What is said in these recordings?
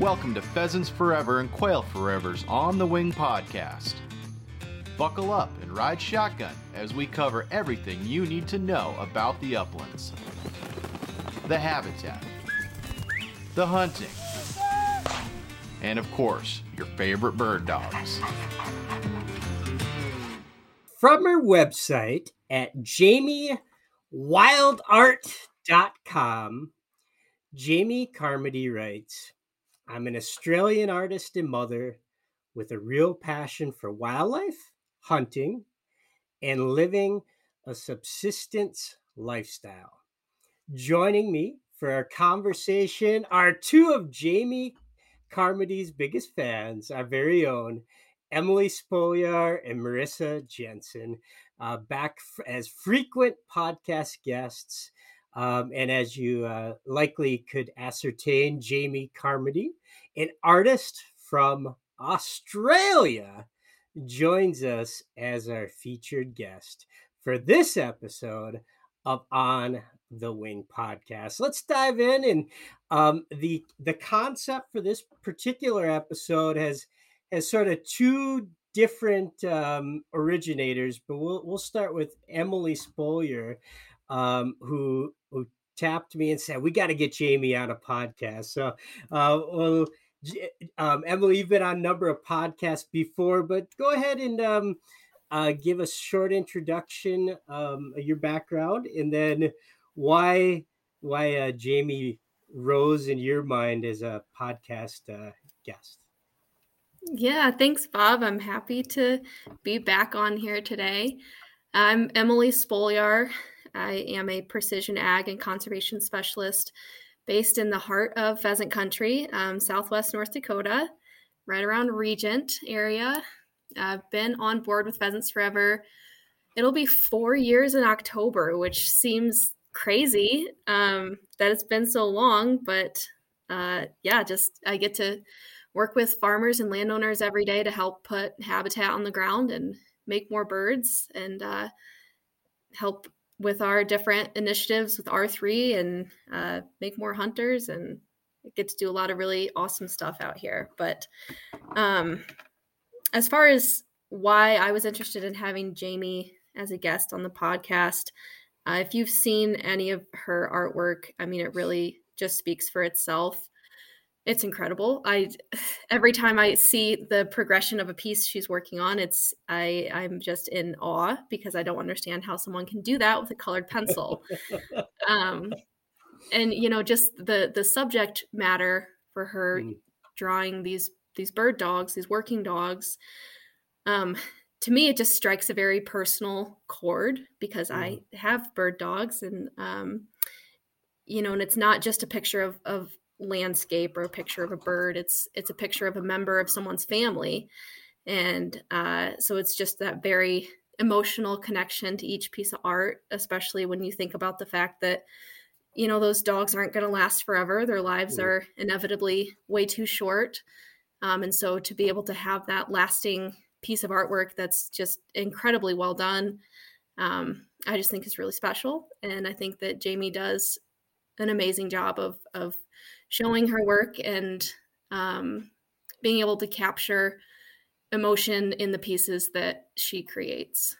Welcome to Pheasants Forever and Quail Forever's On the Wing podcast. Buckle up and ride shotgun as we cover everything you need to know about the uplands the habitat, the hunting, and of course, your favorite bird dogs. From her website at jamiewildart.com, Jamie Carmody writes I'm an Australian artist and mother with a real passion for wildlife, hunting, and living a subsistence lifestyle. Joining me for our conversation are two of Jamie Carmody's biggest fans, our very own Emily Spoliar and Marissa Jensen, uh, back f- as frequent podcast guests. Um, and as you uh, likely could ascertain, Jamie Carmody, an artist from Australia, joins us as our featured guest for this episode of On the Wing podcast. Let's dive in, and um, the the concept for this particular episode has has sort of two different um, originators, but we'll we'll start with Emily Spoliar, um, who who tapped me and said we got to get Jamie on a podcast. So, uh, well, um, Emily, you've been on a number of podcasts before, but go ahead and um, uh, give a short introduction um, your background, and then why why uh, Jamie rose in your mind as a podcast uh, guest. Yeah, thanks, Bob. I'm happy to be back on here today. I'm Emily Spoliar. I am a precision ag and conservation specialist based in the heart of pheasant country, um, southwest North Dakota, right around Regent area. I've been on board with Pheasants Forever. It'll be four years in October, which seems crazy um, that it's been so long, but uh, yeah, just I get to work with farmers and landowners every day to help put habitat on the ground and make more birds and uh, help with our different initiatives with R3 and uh, make more hunters and get to do a lot of really awesome stuff out here. But um, as far as why I was interested in having Jamie as a guest on the podcast, uh, if you've seen any of her artwork, I mean, it really just speaks for itself it's incredible. I every time I see the progression of a piece she's working on, it's I I'm just in awe because I don't understand how someone can do that with a colored pencil. um, and you know, just the the subject matter for her mm. drawing these these bird dogs, these working dogs. Um, to me, it just strikes a very personal chord because mm. I have bird dogs, and um, you know, and it's not just a picture of of landscape or a picture of a bird. It's it's a picture of a member of someone's family. And uh, so it's just that very emotional connection to each piece of art especially when you think about the fact that you know those dogs aren't going to last forever. Their lives mm-hmm. are inevitably way too short. Um, and so to be able to have that lasting piece of artwork that's just incredibly well done um, i just think is really special. And i think that jamie does an amazing job of of showing her work and um, being able to capture emotion in the pieces that she creates.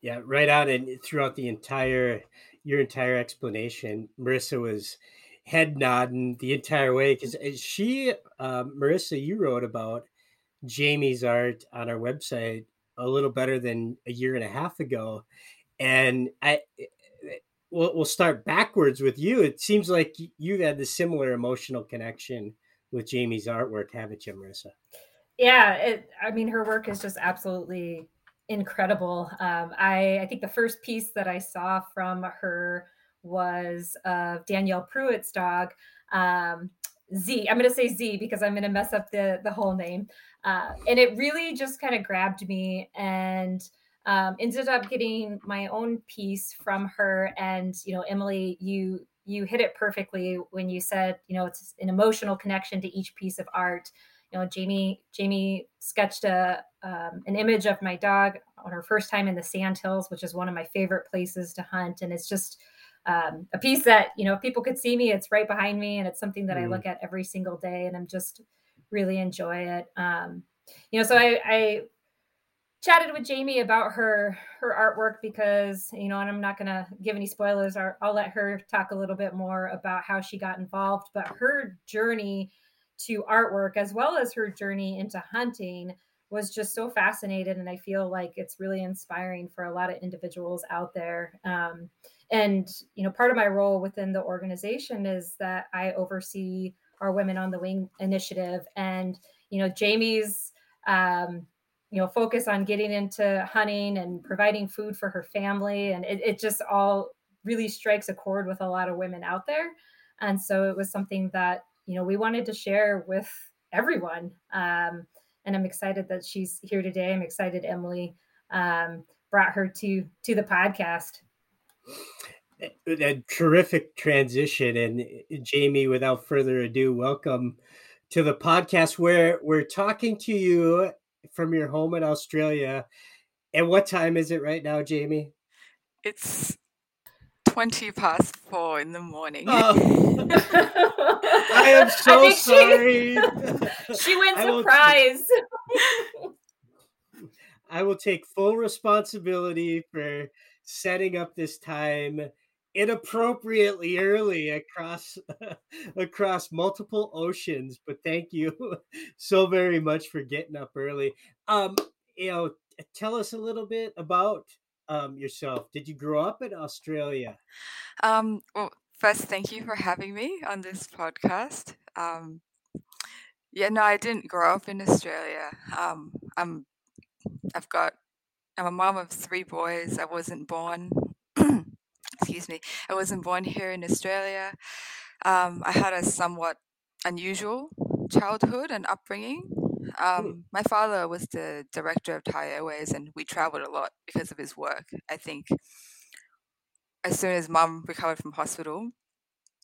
Yeah, right on and throughout the entire your entire explanation, Marissa was head nodding the entire way because uh, she, uh, Marissa, you wrote about Jamie's art on our website a little better than a year and a half ago, and I we'll, we'll start backwards with you. It seems like you've had the similar emotional connection with Jamie's artwork, haven't you, Marissa? Yeah, it, I mean, her work is just absolutely incredible. Um, I, I think the first piece that I saw from her was of Danielle Pruitt's dog, um, Z. I'm going to say Z because I'm going to mess up the the whole name. Uh, and it really just kind of grabbed me and um, ended up getting my own piece from her and you know emily you you hit it perfectly when you said you know it's an emotional connection to each piece of art you know jamie jamie sketched a um, an image of my dog on her first time in the sand hills which is one of my favorite places to hunt and it's just um, a piece that you know if people could see me it's right behind me and it's something that mm. i look at every single day and i'm just really enjoy it um, you know so I, I chatted with jamie about her her artwork because you know and i'm not to give any spoilers. Or i'll let her talk a little bit more about how she got involved but her journey to artwork as well as her journey into hunting was just so fascinated and i feel like it's really inspiring for a lot of individuals out there. Um, and you know part of my role within the organization is that i oversee our women on the wing initiative and you know jamie's um, you know focus on getting into hunting and providing food for her family and it, it just all really strikes a chord with a lot of women out there. And so it was something that you know we wanted to share with everyone. Um, and i'm excited that she's here today. I'm excited emily um, brought her to to the podcast. A terrific transition. And uh, Jamie, without further ado, welcome to the podcast where we're talking to you from your home in Australia. And what time is it right now, Jamie? It's 20 past four in the morning. Oh. I am so I sorry. She, she wins a prize. I will take full responsibility for setting up this time inappropriately early across across multiple oceans but thank you so very much for getting up early. Um you know tell us a little bit about um yourself. Did you grow up in australia? Um well first thank you for having me on this podcast. Um yeah no i didn't grow up in australia. Um i'm i've got i'm a mom of three boys. I wasn't born excuse me, I wasn't born here in Australia. Um, I had a somewhat unusual childhood and upbringing. Um, my father was the director of Thai Airways, and we traveled a lot because of his work. I think as soon as mum recovered from hospital,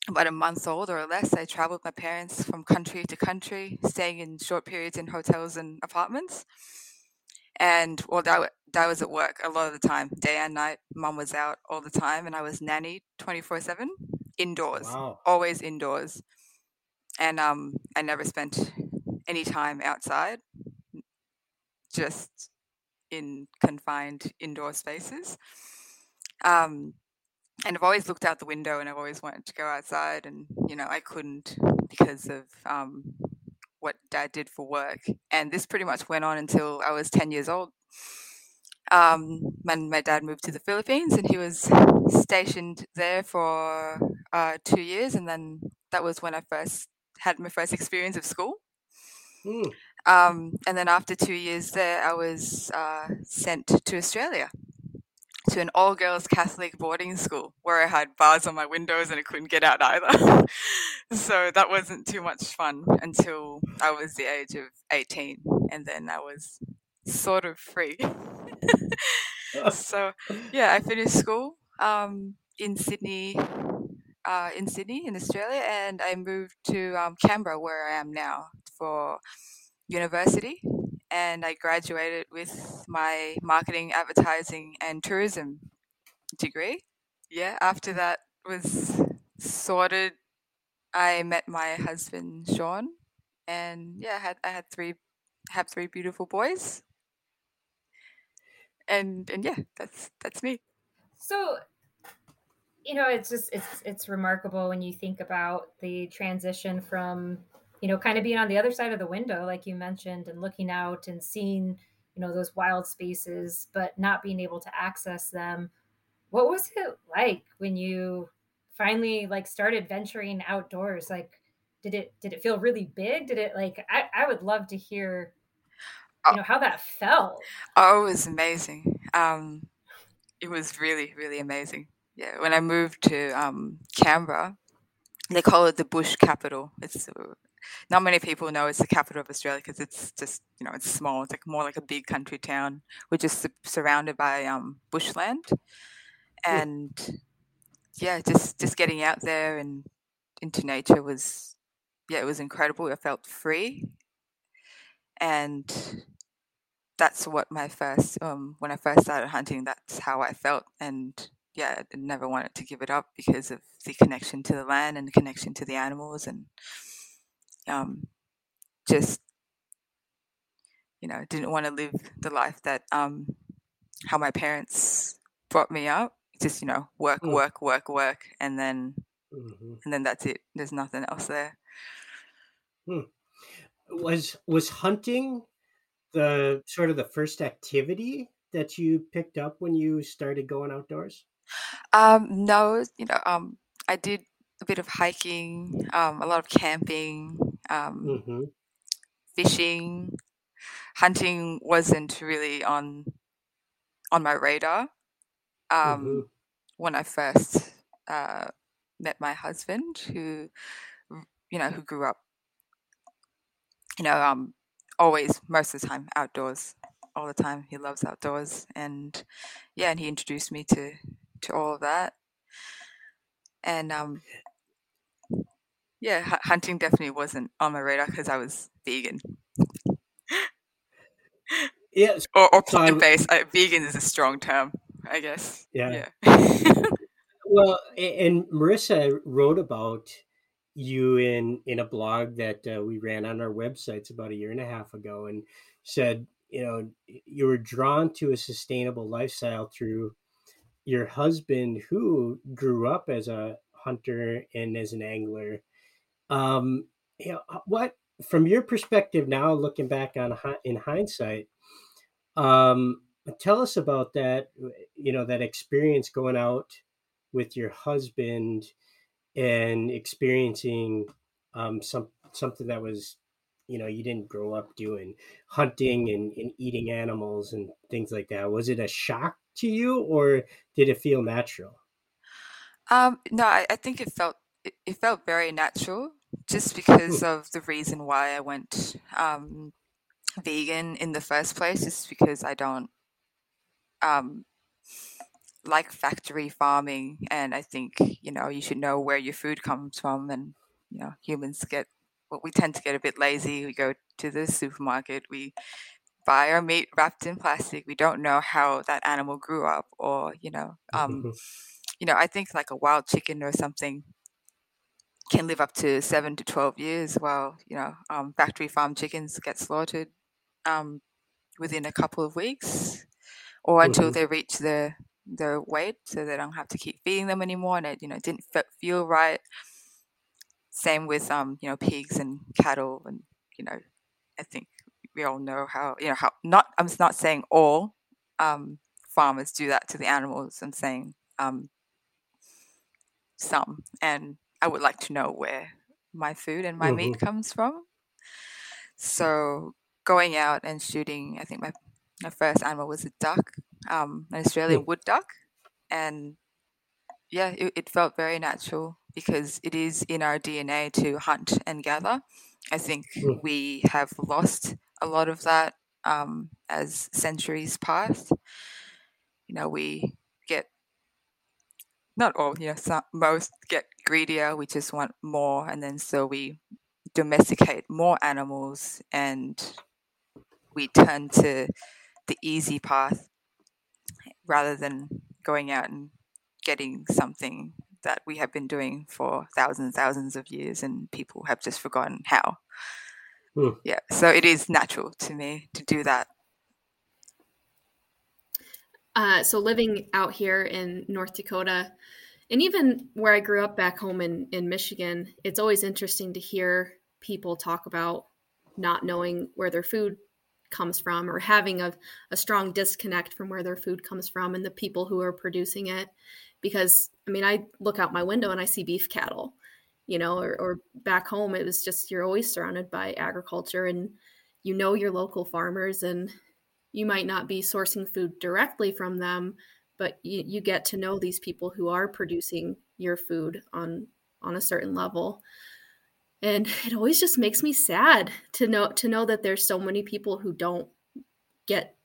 about a month old or less, I traveled with my parents from country to country, staying in short periods in hotels and apartments. And well, that that was at work a lot of the time, day and night. Mum was out all the time, and I was nanny twenty four seven, indoors, wow. always indoors. And um, I never spent any time outside, just in confined indoor spaces. Um, and I've always looked out the window, and I've always wanted to go outside, and you know I couldn't because of um, what dad did for work. And this pretty much went on until I was 10 years old. Um, when my dad moved to the Philippines and he was stationed there for uh, two years. And then that was when I first had my first experience of school. Mm. Um, and then after two years there, I was uh, sent to Australia to an all girls Catholic boarding school where I had bars on my windows and I couldn't get out either. so that wasn't too much fun until I was the age of 18 and then I was sort of free. so yeah, I finished school um, in Sydney. Uh, in Sydney, in Australia, and I moved to um, Canberra, where I am now, for university and I graduated with my marketing, advertising, and tourism degree. Yeah, after that was sorted, I met my husband Sean, and yeah, I had I had three have three beautiful boys, and and yeah, that's that's me. So you know it's just it's it's remarkable when you think about the transition from you know, kind of being on the other side of the window, like you mentioned, and looking out and seeing, you know, those wild spaces, but not being able to access them. What was it like when you finally like started venturing outdoors? Like, did it did it feel really big? Did it like I, I would love to hear, you oh. know, how that felt. Oh, it was amazing. Um, it was really really amazing. Yeah, when I moved to um, Canberra, they call it the bush capital. It's not many people know it's the capital of Australia because it's just you know it's small. It's like more like a big country town. We're just su- surrounded by um, bushland, and yeah. yeah, just just getting out there and into nature was yeah, it was incredible. I felt free, and that's what my first um when I first started hunting. That's how I felt, and yeah, I never wanted to give it up because of the connection to the land and the connection to the animals, and um, just you know didn't want to live the life that um, how my parents brought me up. Just you know work, mm. work, work, work, and then mm-hmm. and then that's it. There's nothing else there. Hmm. Was was hunting the sort of the first activity that you picked up when you started going outdoors? Um, no, you know, um, I did a bit of hiking, um, a lot of camping, um, mm-hmm. fishing. Hunting wasn't really on on my radar um, mm-hmm. when I first uh, met my husband, who you know who grew up, you know, um, always most of the time outdoors all the time. He loves outdoors, and yeah, and he introduced me to to all of that. And um, yeah, h- hunting definitely wasn't on my radar because I was vegan. Yes, or, or plant based. Uh, vegan is a strong term, I guess. Yeah. yeah. well, and Marissa wrote about you in in a blog that uh, we ran on our websites about a year and a half ago, and said you know you were drawn to a sustainable lifestyle through your husband who grew up as a hunter and as an angler um you know uh, what from your perspective now looking back on in hindsight um tell us about that you know that experience going out with your husband and experiencing um some something that was you know you didn't grow up doing hunting and, and eating animals and things like that. Was it a shock to you or did it feel natural? Um no i, I think it felt it, it, felt very natural just because of the reason why i went um vegan in the first place just because i don't um like factory farming and i think you know you should know where your food comes from and you know humans get well, we tend to get a bit lazy. We go to the supermarket, we buy our meat wrapped in plastic. We don't know how that animal grew up, or you know, um, you know, I think like a wild chicken or something can live up to seven to twelve years, while you know, um, factory farm chickens get slaughtered um, within a couple of weeks, or mm-hmm. until they reach their their weight, so they don't have to keep feeding them anymore, and it you know didn't feel right. Same with um, you know, pigs and cattle, and you know, I think we all know how you know how not. I'm not saying all um, farmers do that to the animals. I'm saying um, some, and I would like to know where my food and my mm-hmm. meat comes from. So going out and shooting, I think my my first animal was a duck, um, an Australian wood duck, and yeah, it, it felt very natural because it is in our DNA to hunt and gather. I think mm. we have lost a lot of that um, as centuries pass. You know, we get not all, you know, some, most get greedier. We just want more, and then so we domesticate more animals, and we turn to the easy path rather than going out and getting something that we have been doing for thousands thousands of years and people have just forgotten how hmm. yeah so it is natural to me to do that uh, so living out here in north dakota and even where i grew up back home in, in michigan it's always interesting to hear people talk about not knowing where their food comes from or having a, a strong disconnect from where their food comes from and the people who are producing it. Because I mean, I look out my window and I see beef cattle, you know, or, or back home, it was just you're always surrounded by agriculture and you know your local farmers and you might not be sourcing food directly from them, but you, you get to know these people who are producing your food on on a certain level. And it always just makes me sad to know to know that there's so many people who don't get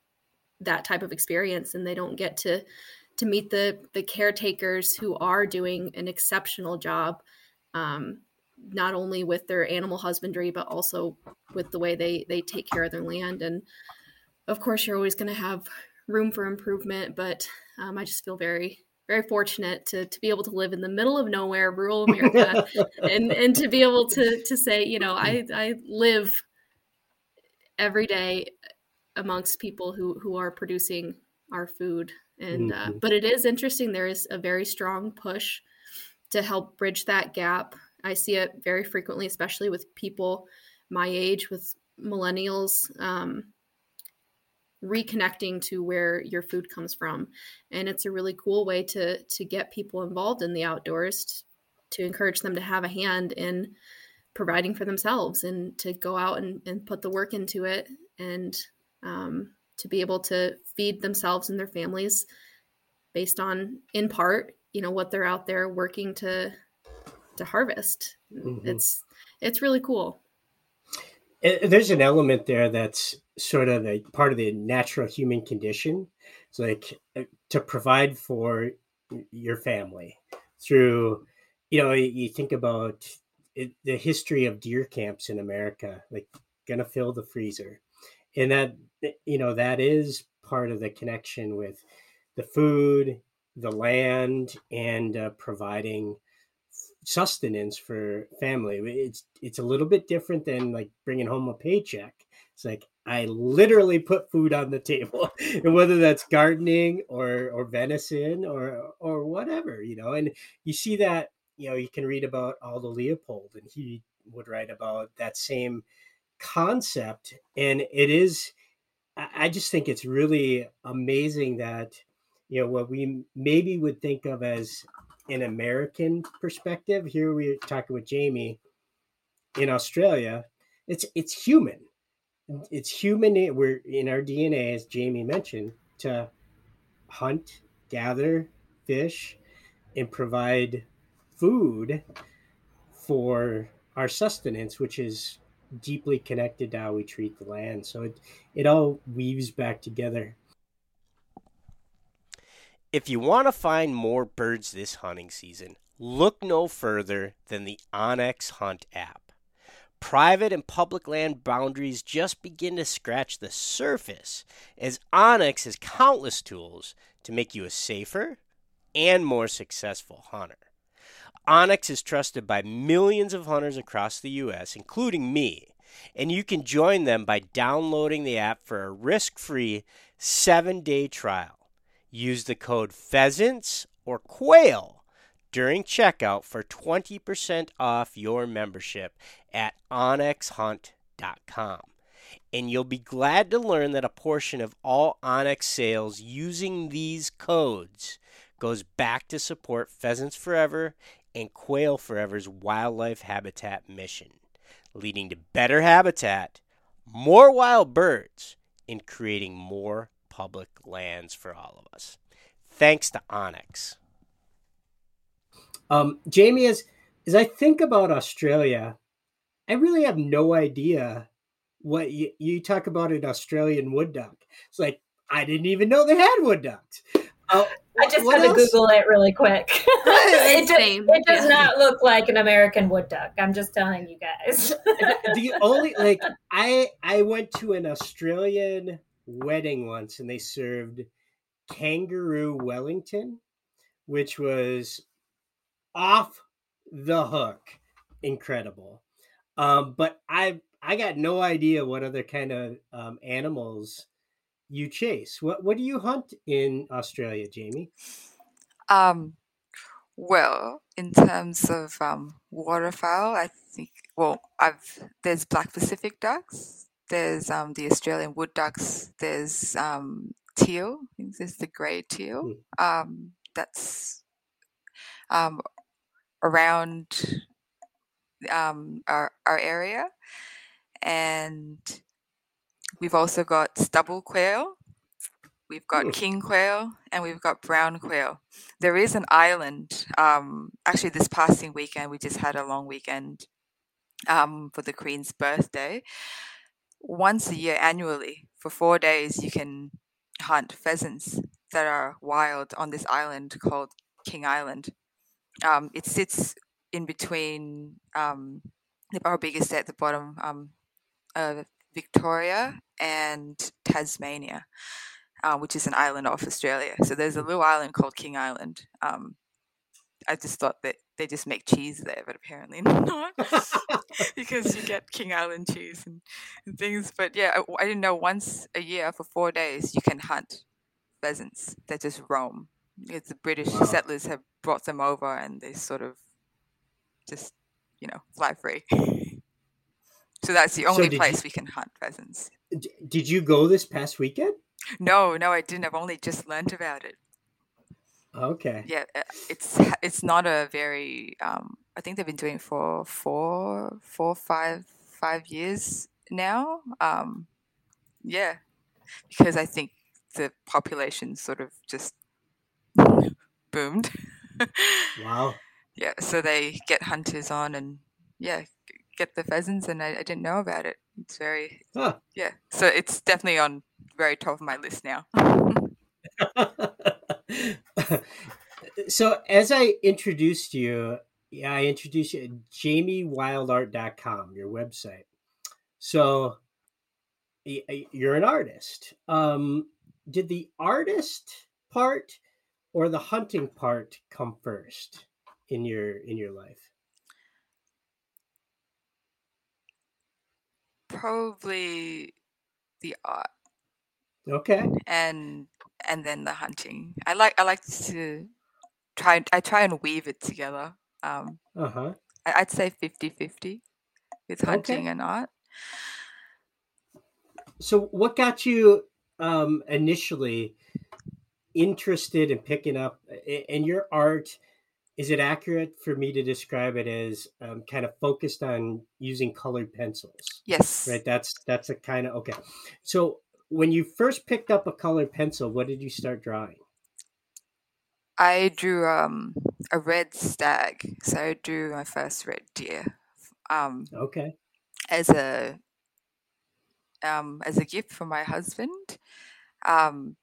that type of experience and they don't get to to meet the the caretakers who are doing an exceptional job um, not only with their animal husbandry but also with the way they they take care of their land. And of course you're always going to have room for improvement but um, i just feel very very fortunate to to be able to live in the middle of nowhere, rural America, and and to be able to to say, you know, I I live every day amongst people who who are producing our food and uh, mm-hmm. uh, but it is interesting there is a very strong push to help bridge that gap i see it very frequently especially with people my age with millennials um, reconnecting to where your food comes from. And it's a really cool way to to get people involved in the outdoors to encourage them to have a hand in providing for themselves and to go out and, and put the work into it and um, to be able to feed themselves and their families based on in part you know what they're out there working to to harvest. Mm-hmm. it's it's really cool. There's an element there that's sort of a part of the natural human condition it's like uh, to provide for your family through you know you think about it, the history of deer camps in america like gonna fill the freezer. And that you know that is part of the connection with the food the land and uh, providing sustenance for family. It's it's a little bit different than like bringing home a paycheck it's like i literally put food on the table and whether that's gardening or or venison or or whatever you know and you see that you know you can read about Aldo Leopold and he would write about that same concept. And it is i just think it's really amazing that you know what we maybe would think of as an american perspective. Here we're talking with jamie in australia. It's it's human it's human we're in our dna as jamie mentioned to hunt gather fish and provide food for our sustenance which is deeply connected to how we treat the land. So it, it all weaves back together. If you want to find more birds this hunting season, look no further than the onX Hunt app. Private and public land boundaries just begin to scratch the surface as onX has countless tools to make you a safer and more successful hunter. onX is trusted by millions of hunters across the U.S., including me, and you can join them by downloading the app for a risk free seven day trial. Use the code pheasants or quail during checkout for 20% off your membership at onxhunt.com. And you'll be glad to learn that a portion of all onX sales using these codes goes back to support Pheasants Forever and Quail Forever's wildlife habitat mission, leading to better habitat, more wild birds, and creating more public lands for all of us. Thanks to onX. Um, Jamie, as as I think about Australia, I really have no idea what you, you talk about an Australian wood duck. It's like I didn't even know they had wood ducks. Uh, I just had to Google it really quick. it, does, it does yeah. not look like an American wood duck. I'm just telling you guys. the only like I I went to an Australian wedding once and they served kangaroo Wellington, which was off the hook, incredible. Um, but I I got no idea what other kind of um, animals you chase. What what do you hunt in Australia, Jamie? Um, well, in terms of um, waterfowl, I think well, I've there's black Pacific ducks, there's um, the Australian wood ducks, there's um, teal. I think there's the grey teal. Hmm. Um, that's um, around um, our our area, and We've also got stubble quail, we've got Ooh. king quail, and we've got brown quail. There is an island. Um, actually, this passing weekend, we just had a long weekend um, for the Queen's birthday. Once a year, annually, for four days, you can hunt pheasants that are wild on this island called King Island. Um, it sits in between um, our biggest at the bottom, um, uh, Victoria and Tasmania. uh, which is an island off Australia. So there's a little island called King Island. Um, I just thought that they just make cheese there, but apparently not, because you get King Island cheese and, and things. But yeah, I, I, didn't know once a year for four days you can hunt pheasants that just roam. It's the British wow. settlers have brought them over, and they sort of just you know fly free. so that's the only so place you, we can hunt pheasants. Did you go this past weekend? No, no, I didn't. I've only just learned about it. Okay. Yeah, uh, it's it's not a very. Um, I think they've been doing it for four, four, five, five years now. Um, yeah, because I think the population sort of just boomed. wow. Yeah, so they get hunters on and yeah, get the pheasants, and I, I didn't know about it. It's very huh. yeah. So it's definitely on very top of my list now. so as I introduced you, yeah, I introduced you at jamiewildart.com, your website. So you're an artist. Um, did the artist part or the hunting part come first in your in your life? Probably the art. Okay. And and then the hunting. I like I like to try I try and weave it together. Um uh-huh. I, would say 50-50 with hunting okay. and art. So what got you um initially interested in picking up in your art is it accurate for me to describe it as um, kind of focused on using colored pencils yes right that's that's a kind of okay so when you first picked up a colored pencil, what did you start drawing? I drew um, a red stag. So I drew my first red deer. Um, okay. As a um, as a gift for my husband, um,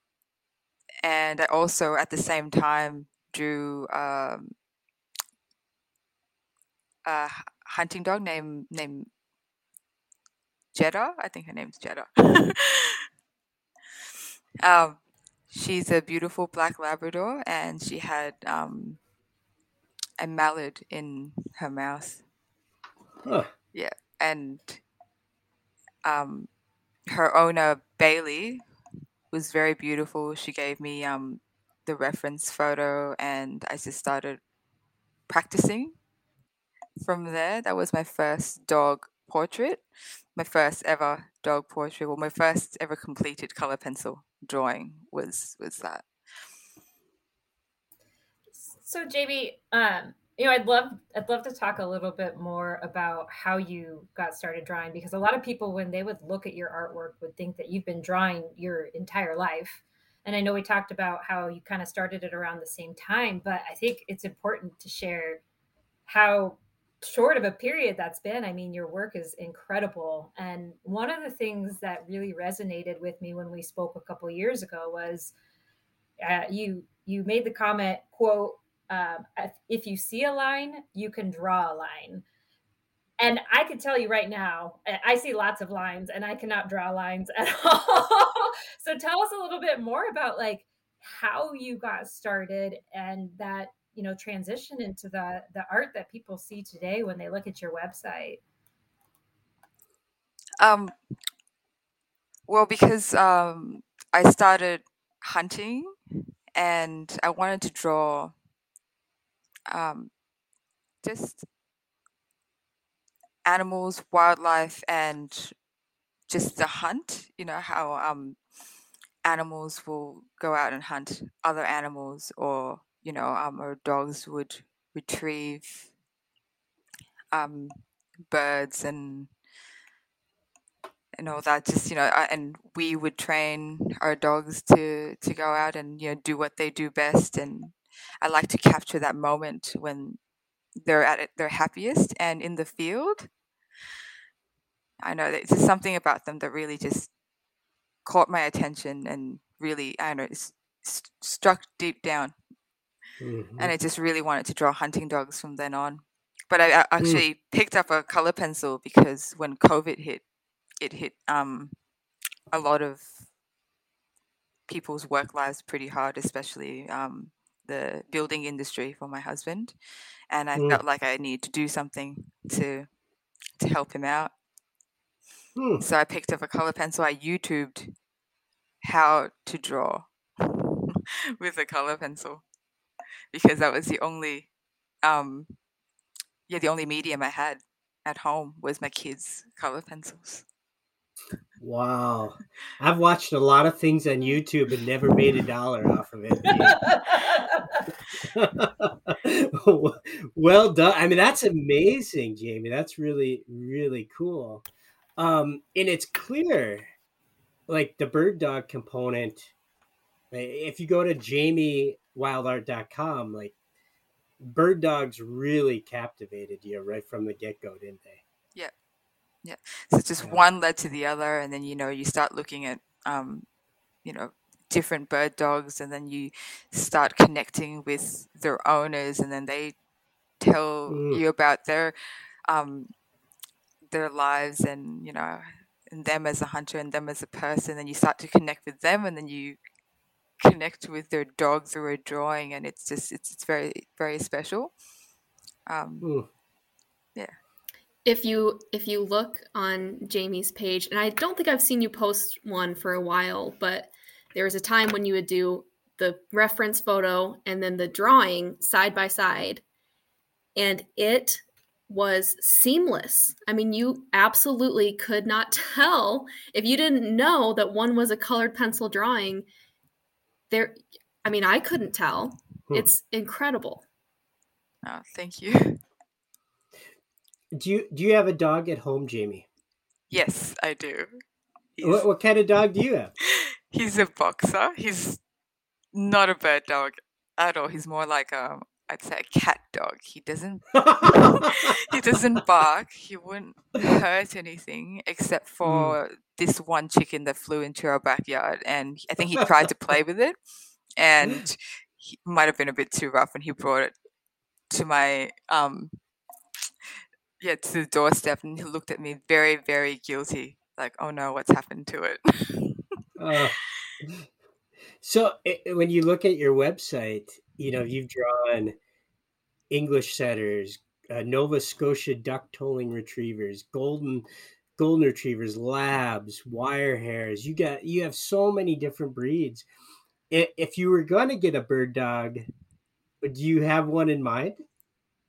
and I also at the same time drew um, a hunting dog named named Jeddah. I think her name's Jeddah. Um, she's a beautiful black Labrador, and she had um, a mallard in her mouth. Huh. Yeah, and um, her owner Bailey was very beautiful. She gave me um, the reference photo, and I just started practicing from there. That was my first dog portrait, my first ever dog portrait, well, my first ever completed color pencil drawing was was that. So JB, um, you know, I'd love I'd love to talk a little bit more about how you got started drawing because a lot of people when they would look at your artwork would think that you've been drawing your entire life. And I know we talked about how you kind of started it around the same time, but I think it's important to share how short of a period that's been i mean your work is incredible. And one of the things that really resonated with me when we spoke a couple years ago was uh, you you made the comment quote um, if you see a line you can draw a line. And i can tell you right now i see lots of lines and i cannot draw lines at all. So tell us a little bit more about like how you got started and that you know transition into the the art that people see today when they look at your website? Um well because um i started hunting and i wanted to draw um just animals wildlife and just the hunt you know how um animals will go out and hunt other animals or you know, um, our dogs would retrieve um, birds and and all that. Just you know, and we would train our dogs to to go out and you know do what they do best. And I like to capture that moment when they're at their happiest and in the field. I know there's just something about them that really just caught my attention and really I don't know struck deep down mm-hmm. and I just really wanted to draw hunting dogs from then on. But I, I mm. actually mm. picked up a color pencil because when COVID hit, it hit um, a lot of people's work lives pretty hard, especially um, the building industry for my husband, and I Mm. felt like I needed to do something to to help him out. Hmm. So I picked up a color pencil. I YouTubed how to draw with a color pencil because that was the only, um, yeah, the only medium I had at home was my kids' color pencils. Wow. I've watched a lot of things on YouTube and never made a dollar off of it. well done. I mean, that's amazing, Jamie. That's really, really cool. Um, and it's clear, like the bird dog component. If you go to jamiewildart.com, like bird dogs really captivated you right from the get go, didn't they? Yeah. Yeah. So just Yeah. one led to the other, and then you know you start looking at, um, you know, different bird dogs, and then you start connecting with their owners, and then they tell Mm. you about their, um, their lives, and you know, and them as a hunter, and them as a person, and you start to connect with them, and then you connect with their dog through a drawing, and it's just it's it's very very special. Um, Mm. if you if you look on Jamie's page, and I don't think I've seen you post one for a while, but there was a time when you would do the reference photo and then the drawing side by side, and it was seamless. I mean, you absolutely could not tell if you didn't know that one was a colored pencil drawing. There, I mean, I couldn't tell. Hmm. It's incredible. oh, thank you. Do you do you have a dog at home, Jamie? Yes, I do. What, what kind of dog do you have? He's a boxer. He's not a bird dog at all. He's more like a, I'd say, a cat dog. He doesn't, he doesn't bark. He wouldn't hurt anything except for this one chicken that flew into our backyard, and I think he tried to play with it, and he might have been a bit too rough, and he brought it to my um, yeah, to the doorstep, and he looked at me very, very guilty, like, oh no, what's happened to it? Uh, so i- when you look at your website, you know you've drawn English setters, uh, Nova Scotia duck tolling retrievers, golden golden retrievers, labs, wire hairs. You got you have so many different breeds. If you were going to get a bird dog, do you have one in mind?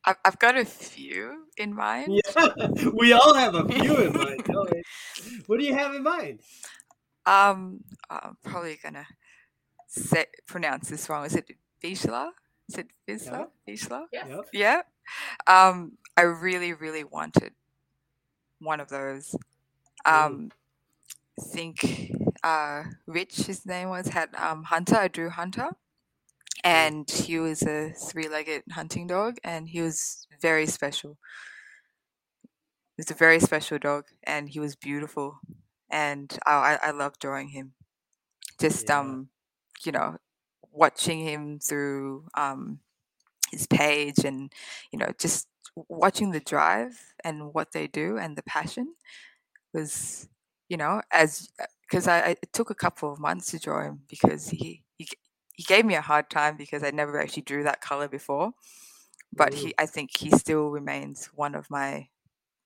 I've, got a few in mind. Yeah, we all have a few in mind. don't we? What do you have in mind? Um, I'm probably gonna say pronounce this wrong. Is it Vizsla? Is it Vizsla? Vizsla? yes. Yep. Yeah. Um, I really, really wanted one of those. Um, I think uh, Rich, his name was, had um, Hunter. I drew Hunter, and he was a three-legged hunting dog, and he was very special. He was a very special dog, and he was beautiful, and I, I, I love drawing him. Just Yeah. um, you know, watching him through um his page and you know just watching the drive and what they do and the passion was you know as because I, I it took a couple of months to draw him because he he he gave me a hard time because I never actually drew that color before but Mm. he I think he still remains one of my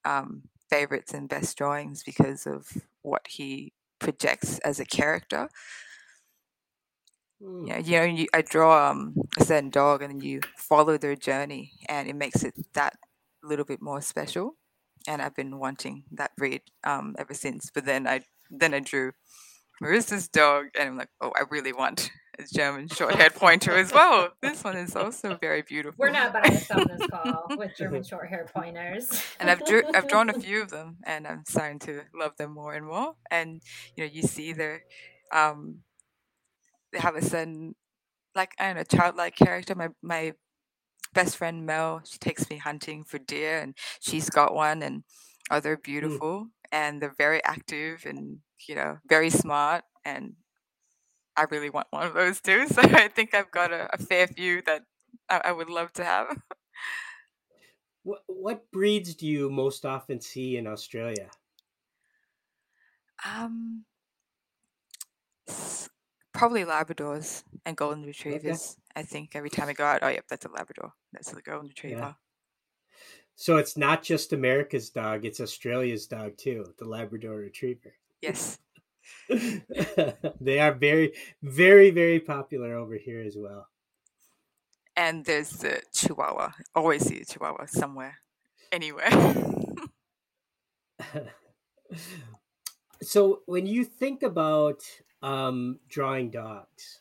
um favorites and best drawings because of what he projects as a character Hmm. yeah, you know, you, I draw um, a certain dog, and then you follow their journey, and it makes it that little bit more special. And I've been wanting that breed um, ever since. But then I then I drew Marissa's dog, and I'm like, oh, I really want a German short-haired pointer as well. This one is also very beautiful. We're not by ourselves this call with German short hair pointers. and I've drew, I've drawn a few of them, and I'm starting to love them more and more. And you know, you see their um, have a certain like I don't know childlike character. My my best friend Mel, she takes me hunting for deer, and she's got one, and oh, they're beautiful, and they're very active, and you know, very smart, and I really want one of those too. So I think I've got a, a fair few that I, I would love to have. What what breeds do you most often see in Australia? Um, probably Labradors and Golden Retrievers. Okay. I think every time I go out, oh, yep, that's a Labrador. That's the Golden Retriever. Yeah. So it's not just America's dog; it's Australia's dog too, the Labrador Retriever. Yes. they are very, very, very popular over here as well. And there's the Chihuahua. Always see a Chihuahua somewhere, anywhere. so when you think about um, drawing dogs,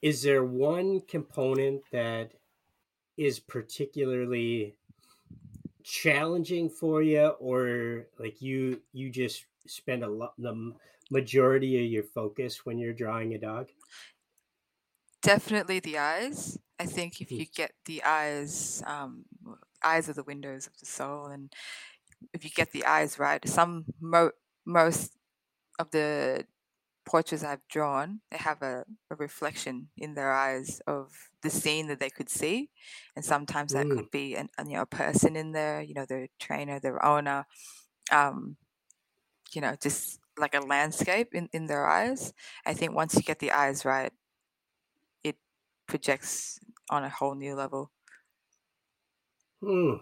is there one component that is particularly challenging for you or like you you just spend a lot the majority of your focus when you're drawing a dog? Definitely the eyes. I think if hmm. you get the eyes um, eyes are the windows of the soul and if you get the eyes right some mo- most of the portraits I've drawn, they have a, a, reflection in their eyes of the scene that they could see, and sometimes that mm. could be an, you know a person in there, you know, their trainer, their owner, um, you know, just like a landscape in, in their eyes. I think once you get the eyes right, it projects on a whole new level. Hmm.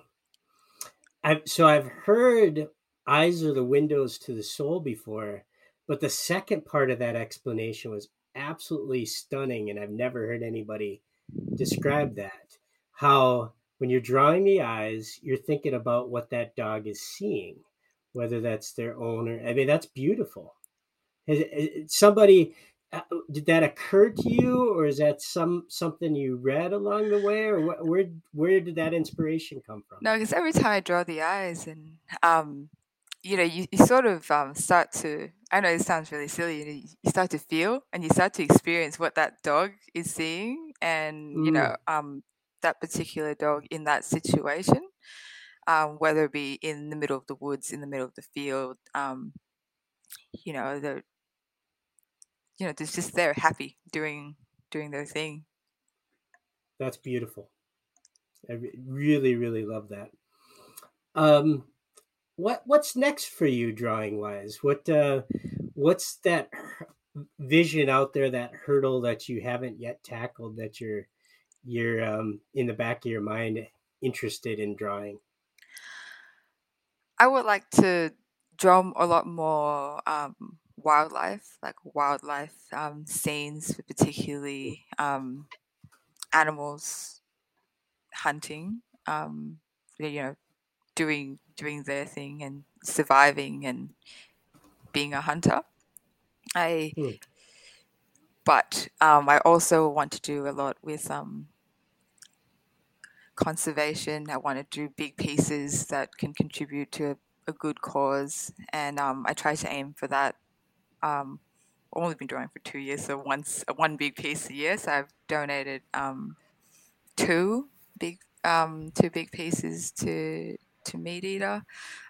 I've, so I've heard eyes are the windows to the soul before but the second part of that explanation was absolutely stunning, and I've never heard anybody describe that. How when you're drawing the eyes, you're thinking about what that dog is seeing, whether that's their owner. I mean, that's beautiful. Has, somebody uh, did that occur to you, or is that some something you read along the way, or where where did that inspiration come from? No, because every time I draw the eyes, and um, you know, you, you sort of um, start to, I know it sounds really silly, you, know, you start to feel and you start to experience what that dog is seeing and, mm. you know, um, that particular dog in that situation, um, whether it be in the middle of the woods, in the middle of the field, um, you know, the, you know, they're just there happy doing, doing their thing. That's beautiful. I really, really love that. Um, what what's next for you drawing wise? What uh, what's that vision out there, that hurdle that you haven't yet tackled that you're you're um, in the back of your mind interested in drawing? I would like to draw a lot more um, wildlife, like wildlife um, scenes, particularly um, animals hunting. Um, you know, doing doing their thing and surviving and being a hunter. I mm. but um, I also want to do a lot with um, conservation. I want to do big pieces that can contribute to a, a good cause, and um, I try to aim for that. Um, I've only been drawing for two years, so once one big piece a year. So I've donated um, two big um, two big pieces to to Meat Eater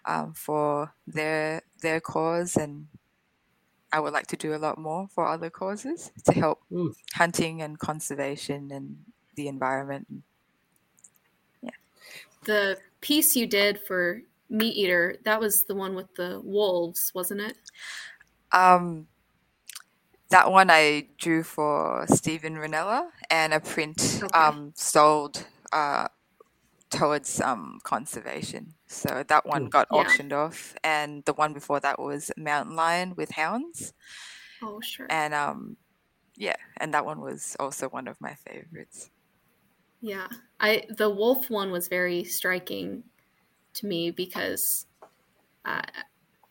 um, for their their cause, and I would like to do a lot more for other causes to help mm. hunting and conservation and the environment. Yeah. The piece you did for Meat Eater, that was the one with the wolves, wasn't it? Um, that one I drew for Steven Rinella, and a print okay. um, sold uh, towards um, conservation. So that one got yeah. auctioned off, and the one before that was Mountain Lion with hounds. Oh, sure. And um, yeah, and that one was also one of my favorites. Yeah, I the wolf one was very striking to me because uh,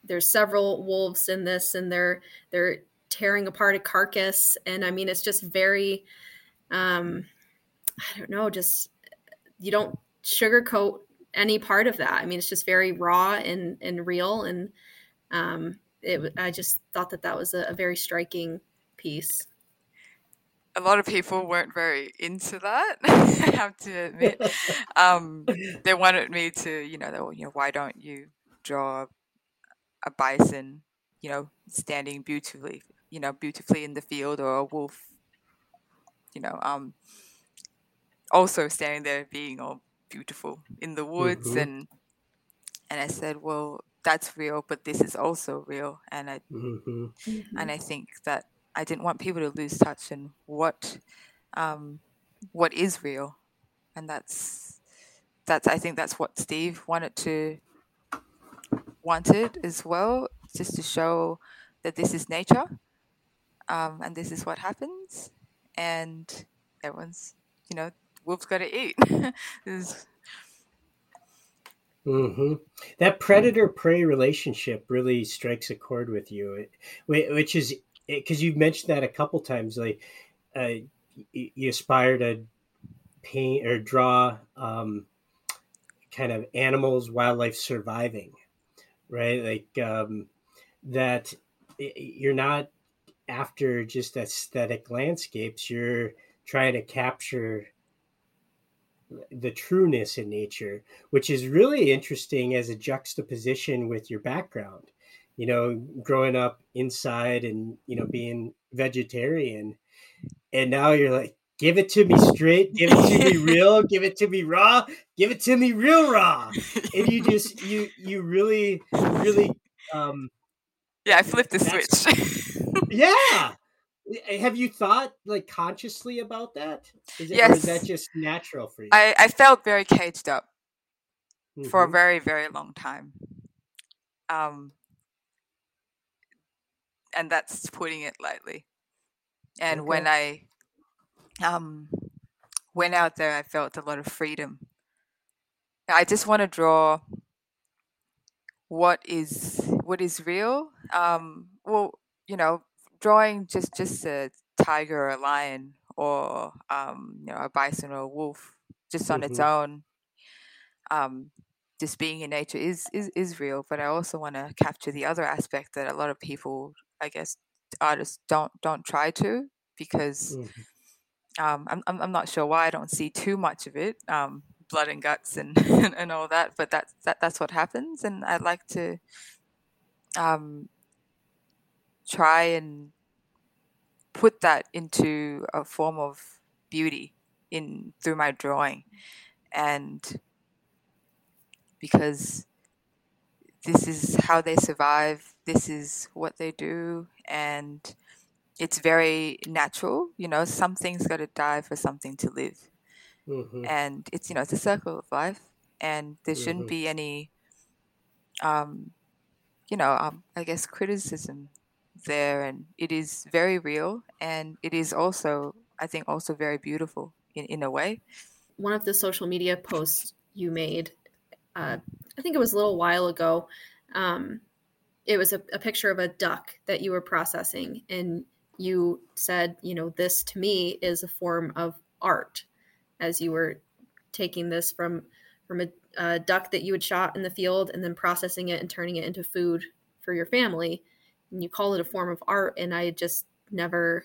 there's several wolves in this, and they're they're tearing apart a carcass, and I mean it's just very, um, I don't know, just you don't sugarcoat any part of that. I mean, it's just very raw and and real, and um, it. I just thought that that was a, a very striking piece. A lot of people weren't very into that. I have to admit, um, they wanted me to, you know, they, you know, why don't you draw a bison, you know, standing beautifully, you know, beautifully in the field, or a wolf, you know, um, also standing there being all beautiful in the woods mm-hmm. and and I said, well, that's real, but this is also real, and I mm-hmm. and I think that I didn't want people to lose touch in what um, what is real, and that's that's I think that's what Steve wanted to wanted as well, just to show that this is nature, um, and this is what happens, and everyone's you know wolves got to eat. Mm-hmm. That predator prey relationship really strikes a chord with you, which is because you've mentioned that a couple times. Like, uh, you aspire to paint or draw um, kind of animals, wildlife surviving, right? Like um, that. You're not after just aesthetic landscapes. You're trying to capture the trueness in nature, which is really interesting as a juxtaposition with your background. You know, growing up inside and, you know, being vegetarian. And now you're like, give it to me straight, give it to me real, give it to me raw, give it to me real raw. And you just, you, you really, really, um, yeah, I flipped the switch. yeah. Eh, have you thought like consciously about that? Is it, yes. is that just natural for you? I, I felt very caged up mm-hmm. for a mm-hmm. very, very long time. Um, and that's putting it lightly. And okay. when I um, went out there, I felt a lot of freedom. I just want to draw what is what is real. Um, well, you know, drawing just just a tiger or a lion or um, you know a bison or a wolf just on mm-hmm. its own um, just being in nature is is, is real but i also want to capture the other aspect that a lot of people i guess artists don't don't try to because mm-hmm. um, I'm, I'm not sure why i don't see too much of it um, blood and guts and, and all that but that's that, that's what happens and i'd like to um, try and put that into a form of beauty in through my drawing and because this is how they survive this is what they do and it's very natural you know something's got to die for something to live mm-hmm. and it's you know it's a circle of life and there shouldn't mm-hmm. be any um you know um, i guess criticism there and it is very real and it is also i think also very beautiful in, in a way. One of the social media posts you made uh, i think it was a little while ago um, it was a, a picture of a duck that you were processing and you said you know this to me is a form of art as you were taking this from from a, a duck that you had shot in the field and then processing it and turning it into food for your family and you call it a form of art and i just never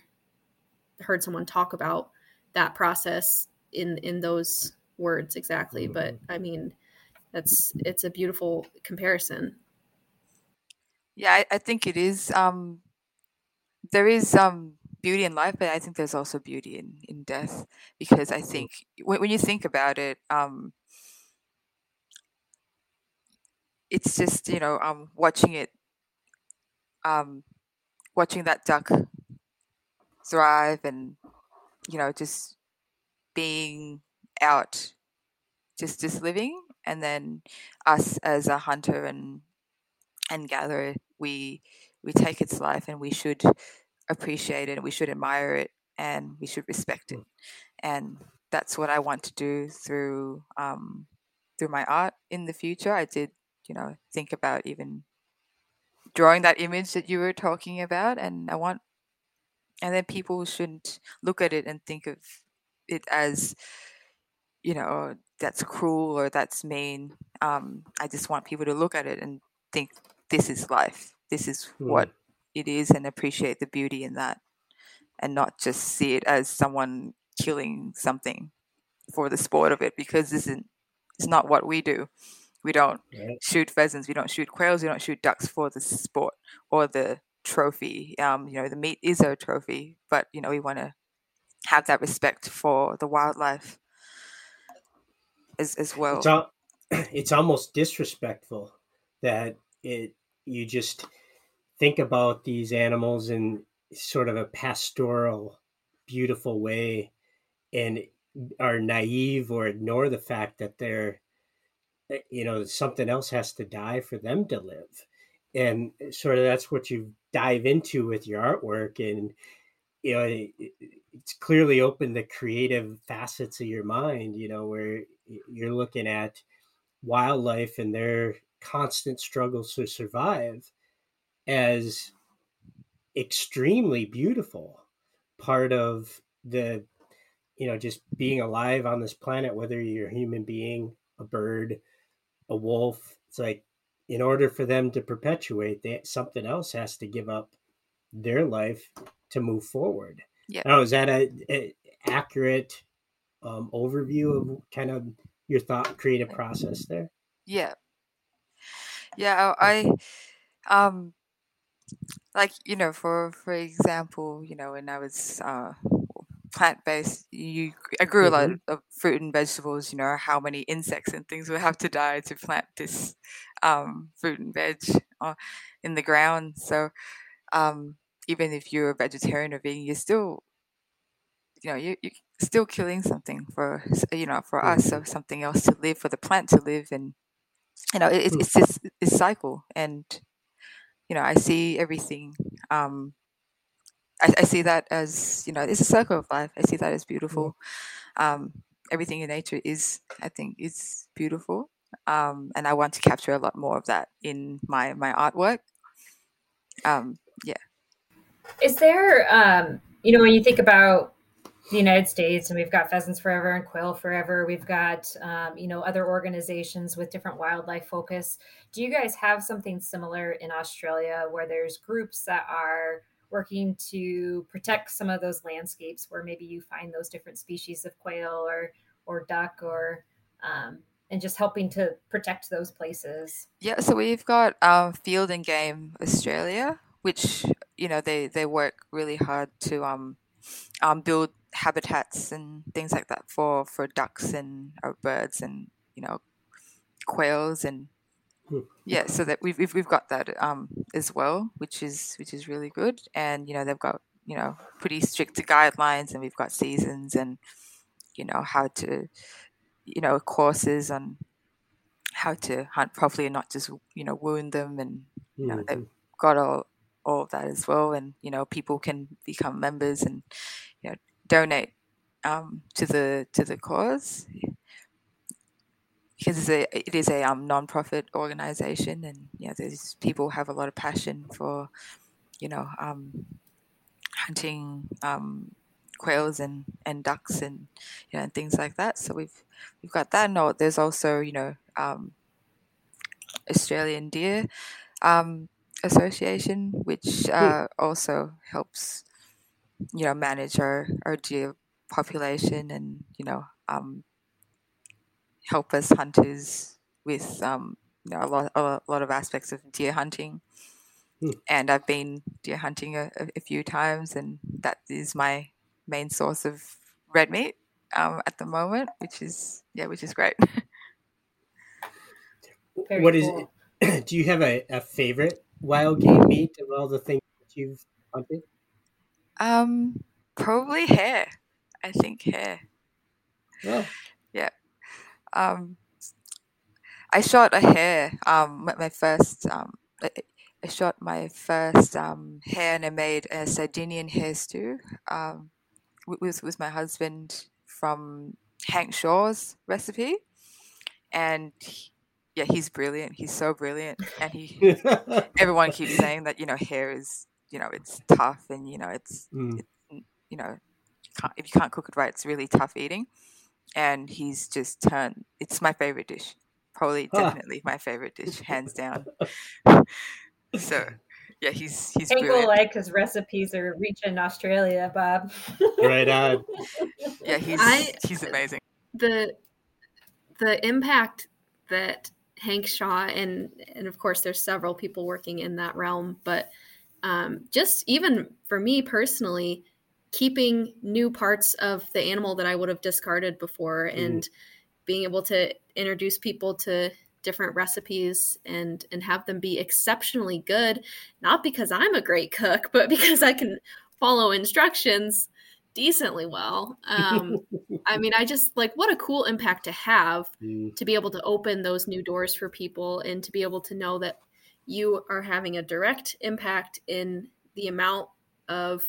heard someone talk about that process in in those words exactly but mm-hmm. i mean that's it's a beautiful comparison yeah i, I think it is um there is um beauty in life but i think there's also beauty in in death because i think when, when you think about it um it's just you know um watching it um, watching that duck thrive and you know just being out just just living. And then us as a hunter and and gatherer we we take its life and we should appreciate it we should admire it and we should respect it. And that's what i want to do through um through my art in the future. I did you know think about even drawing that image that you were talking about and i want and then people shouldn't look at it and think of it as you know that's cruel or that's mean. Um, i just want people to look at it and think this is life. This is mm. what it is and appreciate the beauty in that and not just see it as someone killing something for the sport of it because this isn't it's not what we do we don't right. shoot pheasants. We don't shoot quails. We don't shoot ducks for the sport or the trophy. Um, you know, the meat is a trophy, but you know, we want to have that respect for the wildlife as as well. It's, al- it's almost disrespectful that it you just think about these animals in sort of a pastoral, beautiful way and are naive or ignore the fact that they're, Eh, you know, something else has to die for them to live. And eh, sort of that's what you dive into with your artwork. And, you know, it, it's clearly opened the creative facets of your mind, you know, where you're looking at wildlife and their constant struggles to survive as extremely beautiful part of the you know just being alive on this planet whether you're a human being a bird a wolf it's like in order for them to perpetuate that something else has to give up their life to move forward. Yeah. Oh is that a, a accurate um, overview of kind of your thought creative process there? Yeah. Yeah i um like you know for for example you know when i was uh plant based you i grew a lot mm-hmm. of fruit and vegetables you know how many insects and things would have to die to plant this um, fruit and veg uh, in the ground so um, even if you're a vegetarian or vegan you're still you know you, you're still killing something for you know for us so mm-hmm. something else to live for the plant to live and you know it, it's this this cycle and you know, I see everything. Um, I, I see that as you know, it's a circle of life. I see that as beautiful. Um, everything in nature is, I think, is beautiful, um, and I want to capture a lot more of that in my my artwork. Um, yeah. Is there, um, you know, when you think about the United States, and we've got Pheasants Forever and Quail Forever. We've got, um, you know, other organizations with different wildlife focus. Do you guys have something similar in Australia where there's groups that are working to protect some of those landscapes where maybe you find those different species of quail or or duck or um, and just helping to protect those places? Yeah, so we've got um, Field and Game Australia, which you know they they work really hard to um, um, build habitats and things like that for for ducks and uh, birds and you know quails and. Yeah so that we've, we've we've got that um as well which is which is really good. And you know they've got you know pretty strict guidelines and we've got seasons and you know how to you know courses on how to hunt properly and not just you know wound them. And you know mm-hmm. they've got all all of that as well. And you know people can become members and you know donate um, to the to the cause because it's a, it is a um, non-profit organization and know these people have a lot of passion for you know um, hunting um, quails and, and ducks and you know and things like that. So we've we've got that. Note there's also you know um, Australian Deer um, Association which uh, also helps you know manage our our deer population and you know um, help us hunters with um, you know a lot a lot of aspects of deer hunting. Hmm. And I've been deer hunting a, a, few times, and that is my main source of red meat um, at the moment, which is yeah, which is great. Very what cool. is? Do you have a, a favorite wild game meat of all the things that you've hunted? Um, probably hare. I think hare. Yeah. Um, I shot a hare. Um, my first. Um, I shot my first um hare, and I made a Sardinian stew. Um, with with my husband from Hank Shaw's recipe, and. He, yeah, he's brilliant. He's so brilliant, and he. everyone keeps saying that you know hare is you know it's tough and you know it's, mm. it's you know if you can't cook it right it's really tough eating and he's just turned it's my favorite dish probably definitely my favorite dish hands down. So yeah he's he's Ankle like his recipes are reaching australia bob. Right on. Yeah he's I, he's amazing. the the impact that hank shaw and and of course there's several people working in that realm but um, just even for me personally, keeping new parts of the animal that I would have discarded before mm. and being able to introduce people to different recipes and and have them be exceptionally good not because i'm a great cook but because i can follow instructions decently well um i mean i just like what a cool impact to have Mm. to be able to open those new doors for people and to be able to know that you are having a direct impact in the amount of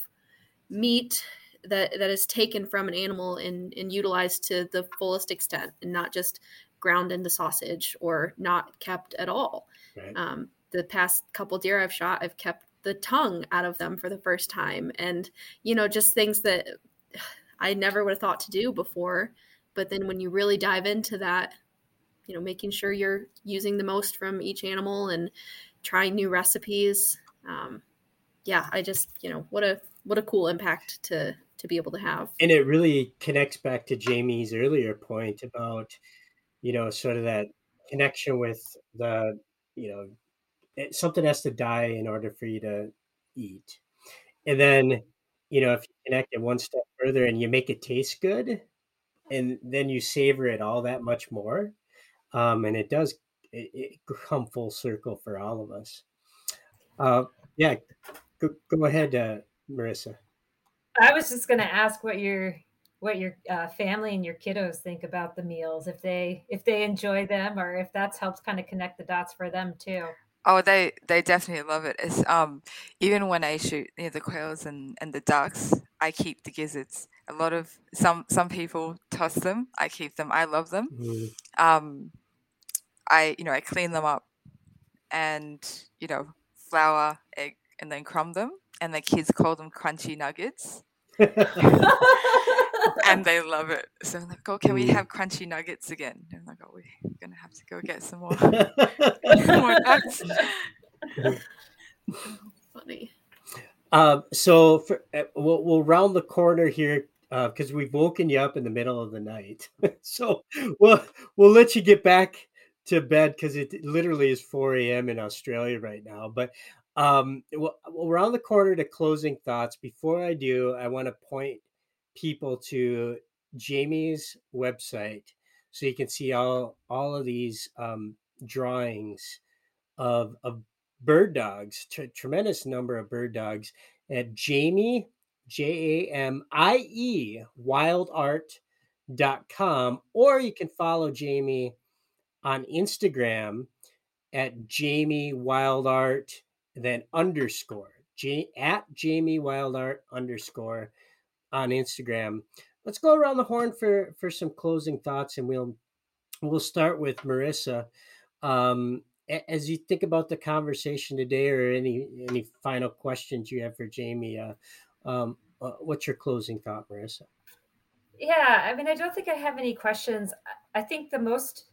meat that that is taken from an animal and, and utilized to the fullest extent and not just ground into sausage or not kept at all. Right. um, the past couple deer i've shot i've kept the tongue out of them for the first time. And you know just things that i never would have thought to do before. But then when you really dive into that you know making sure you're using the most from each animal and trying new recipes um, yeah i just you know what a what a cool impact to to be able to have and it really connects back to Jamie's earlier point about, you know, sort of that connection with the, you know, it, something has to die in order for you to eat. And then, you know, if you connect it one step further and you make it taste good, and then you savor it all that much more, um, and it does it, it come full circle for all of us. Uh, yeah, go, go ahead, uh, Marissa. I was just going to ask what your what your uh, family and your kiddos think about the meals, if they if they enjoy them, or if that's helps kind of connect the dots for them too. Oh, they they definitely love it. It's um even when I shoot you know, the quails and, and the ducks, I keep the gizzards. A lot of some some people toss them. I keep them. I love them. Mm. Um, I you know I clean them up, and you know flour, egg, and then crumb them. And the kids call them crunchy nuggets, and they love it. So I'm like, oh, can we Mm. have crunchy nuggets again? And I'm like, oh, we're gonna have to go get some more more nuts. funny Um, so for, uh, we'll, we'll round the corner here because we've woken you up in the middle of the night. so we'll we'll let you get back to bed because it literally is 4 a.m. in Australia right now. But um, we'll, we'll round the corner to closing thoughts. Before I do, I want to point people to Jamie's website so you can see all all of these um, drawings of of bird dogs, tr- tremendous number of bird dogs at Jamie, J A M I E, wildart.com, or you can follow Jamie on Instagram at Jamie Wildart, then underscore, J- at Jamie Wildart underscore on Instagram. Let's go around the horn for for some closing thoughts, and we'll we'll start with Marissa. Um, as you think about the conversation today, or any any final questions you have for Jamie, uh, um, uh, what's your closing thought, Marissa? Yeah, I mean, I don't think I have any questions. I I think the most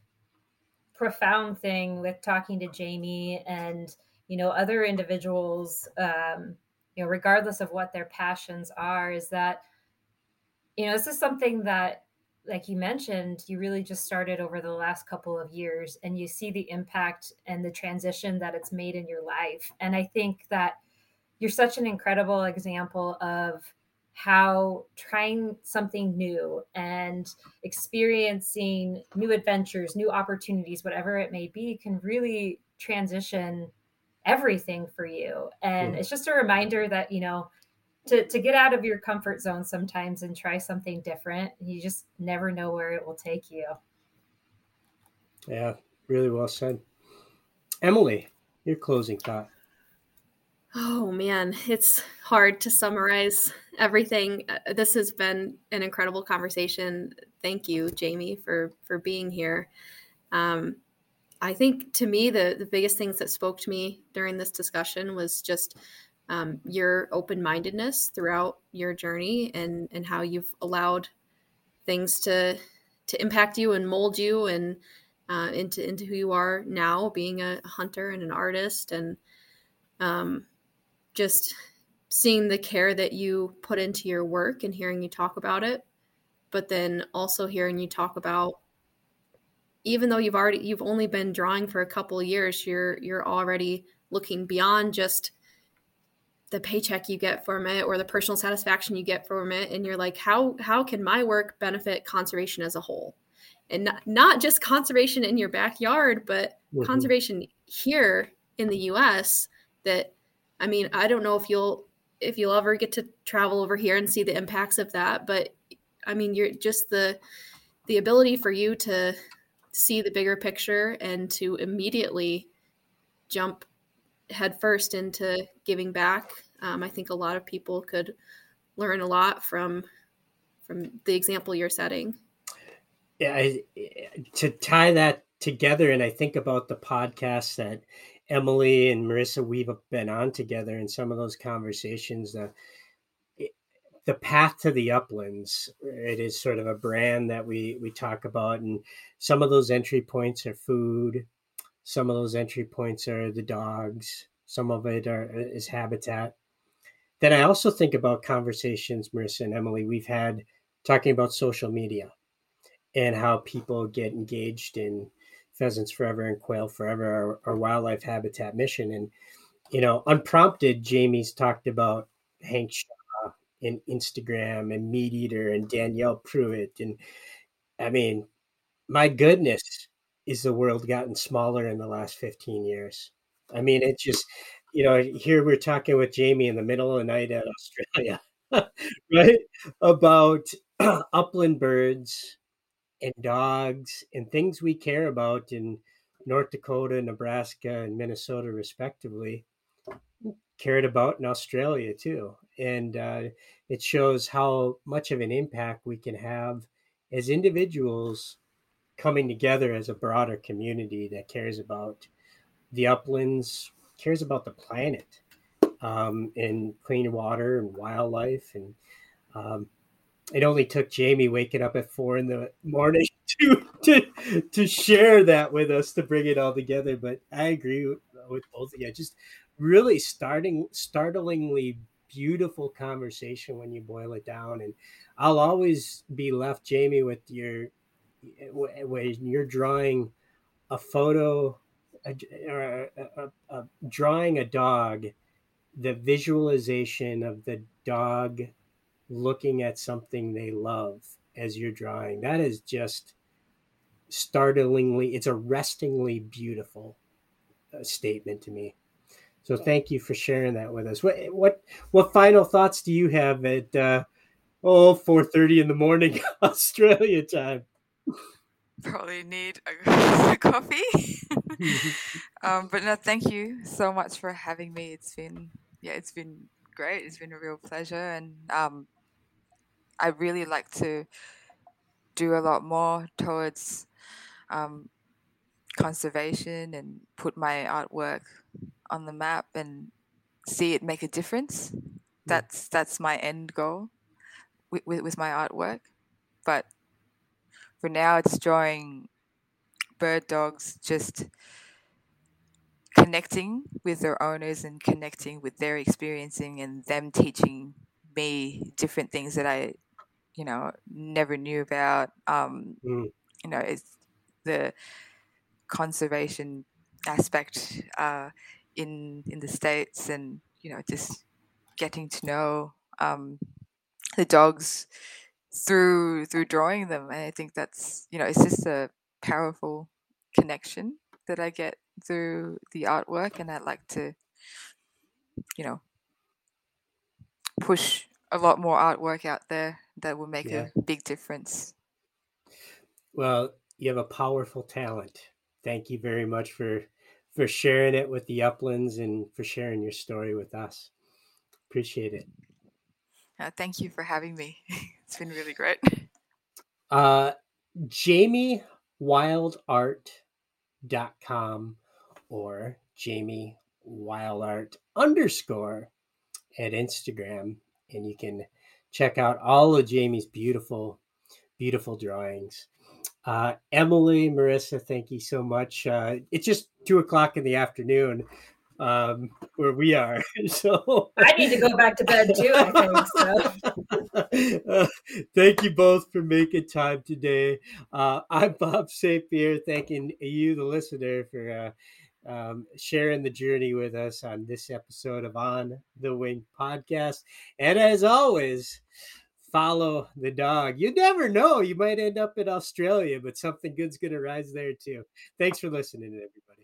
profound thing with talking to Jamie and you know other individuals, um, you know, regardless of what their passions are, is that you know this is something that, like you mentioned, you really just started over the last couple of years, and you see the impact and the transition that it's made in your life. And I think that you're such an incredible example of how trying something new and experiencing new adventures, new opportunities, whatever it may be, can really transition everything for you. And Mhm. it's just a reminder that, you know, to, to get out of your comfort zone sometimes and try something different. You just never know where it will take you. Yeah, really well said. Emily, your closing thought. Oh man, it's hard to summarize everything. Uh, This has been an incredible conversation. Thank you, Jamie, for for being here. Um, I think to me the the biggest things that spoke to me during this discussion was just um, your open mindedness throughout your journey and and how you've allowed things to to impact you and mold you and uh, into into who you are now, being a hunter and an artist and um, just seeing the care that you put into your work and hearing you talk about it but then also hearing you talk about even though you've already you've only been drawing for a couple of years you're you're already looking beyond just the paycheck you get from it or the personal satisfaction you get from it and you're like how how can my work benefit conservation as a whole and not, not just conservation in your backyard, but Mhm. conservation here in the US that I mean, I don't know if you'll if you'll ever get to travel over here and see the impacts of that, but I mean, you're just the the ability for you to see the bigger picture and to immediately jump headfirst into giving back. Um, I think a lot of people could learn a lot from from the example you're setting. Yeah, I, to tie that together, and I think about the podcasts that Emily and Marissa we've been on together, and some of those conversations. The the path to the uplands. It is sort of a brand that we we talk about and some of those entry points are food. Some of those entry points are the dogs. Some of it are is habitat. Then i also think about conversations marissa and emily we've had talking about social media and how people get engaged in pheasants forever and quail forever our, our wildlife habitat mission. And you know unprompted jamie's talked about hank Shaw and Instagram and Meat Eater and Danielle Prewett. And I mean, my goodness, is the world gotten smaller in the last 15 years? I mean, it just, you know, here we're talking with Jamie in the middle of the night at Australia, right? About upland birds and dogs and things we care about in North Dakota, Nebraska, and Minnesota, respectively cared about in Australia too. And uh, it shows how much of an impact we can have as individuals coming together as a broader community that cares about the uplands, cares about the planet, um, and clean water and wildlife. And um, it only took Jamie waking up at four in the morning to to to share that with us to bring it all together. But I agree with, both of you. Just really starting startlingly beautiful conversation when you boil it down and i'll always be left jamie with your when you're drawing a photo or a, a, a, drawing a dog the visualization of the dog looking at something they love as you're drawing that is just startlingly it's arrestingly beautiful uh, statement to me so thank you for sharing that with us. What what what final thoughts do you have at uh, oh 4:30 in the morning Australia time? Probably need a coffee. um, but no, thank you so much for having me. It's been yeah, it's been great. It's been a real pleasure, and um, I really like to do a lot more towards um, conservation and put my artwork on the map and see it make a difference. That's that's my end goal with, with, with my artwork. But for now, it's drawing bird dogs just connecting with their owners and connecting with their experiencing and them teaching me different things that I, you know, never knew about. Um, mm. You know, it's the conservation aspect uh, in in the states and you know just getting to know um, the dogs through through drawing them. And i think that's you know it's just a powerful connection that i get through the artwork. And i'd like to you know push a lot more artwork out there that will make yeah. a big difference. Well you have a powerful talent. Thank you very much for for sharing it with the uplands and for sharing your story with us. Appreciate it. Uh, thank you for having me. it's been really great. Uh, JamieWildArt.com or Jamie Wildart underscore at Instagram. And you can check out all of Jamie's beautiful, beautiful drawings. Uh, Emily, Marissa, thank you so much. Uh, it's just two o'clock in the afternoon um, where we are. So I need to go back to bed too. I think so. uh, thank you both for making time today. Uh, I'm Bob St. Pierre, thanking you, the listener, for uh, um, sharing the journey with us on this episode of On the Wing podcast. And as always, follow the dog. You never know. You might end up in Australia, but something good's going to rise there too. Thanks for listening, everybody.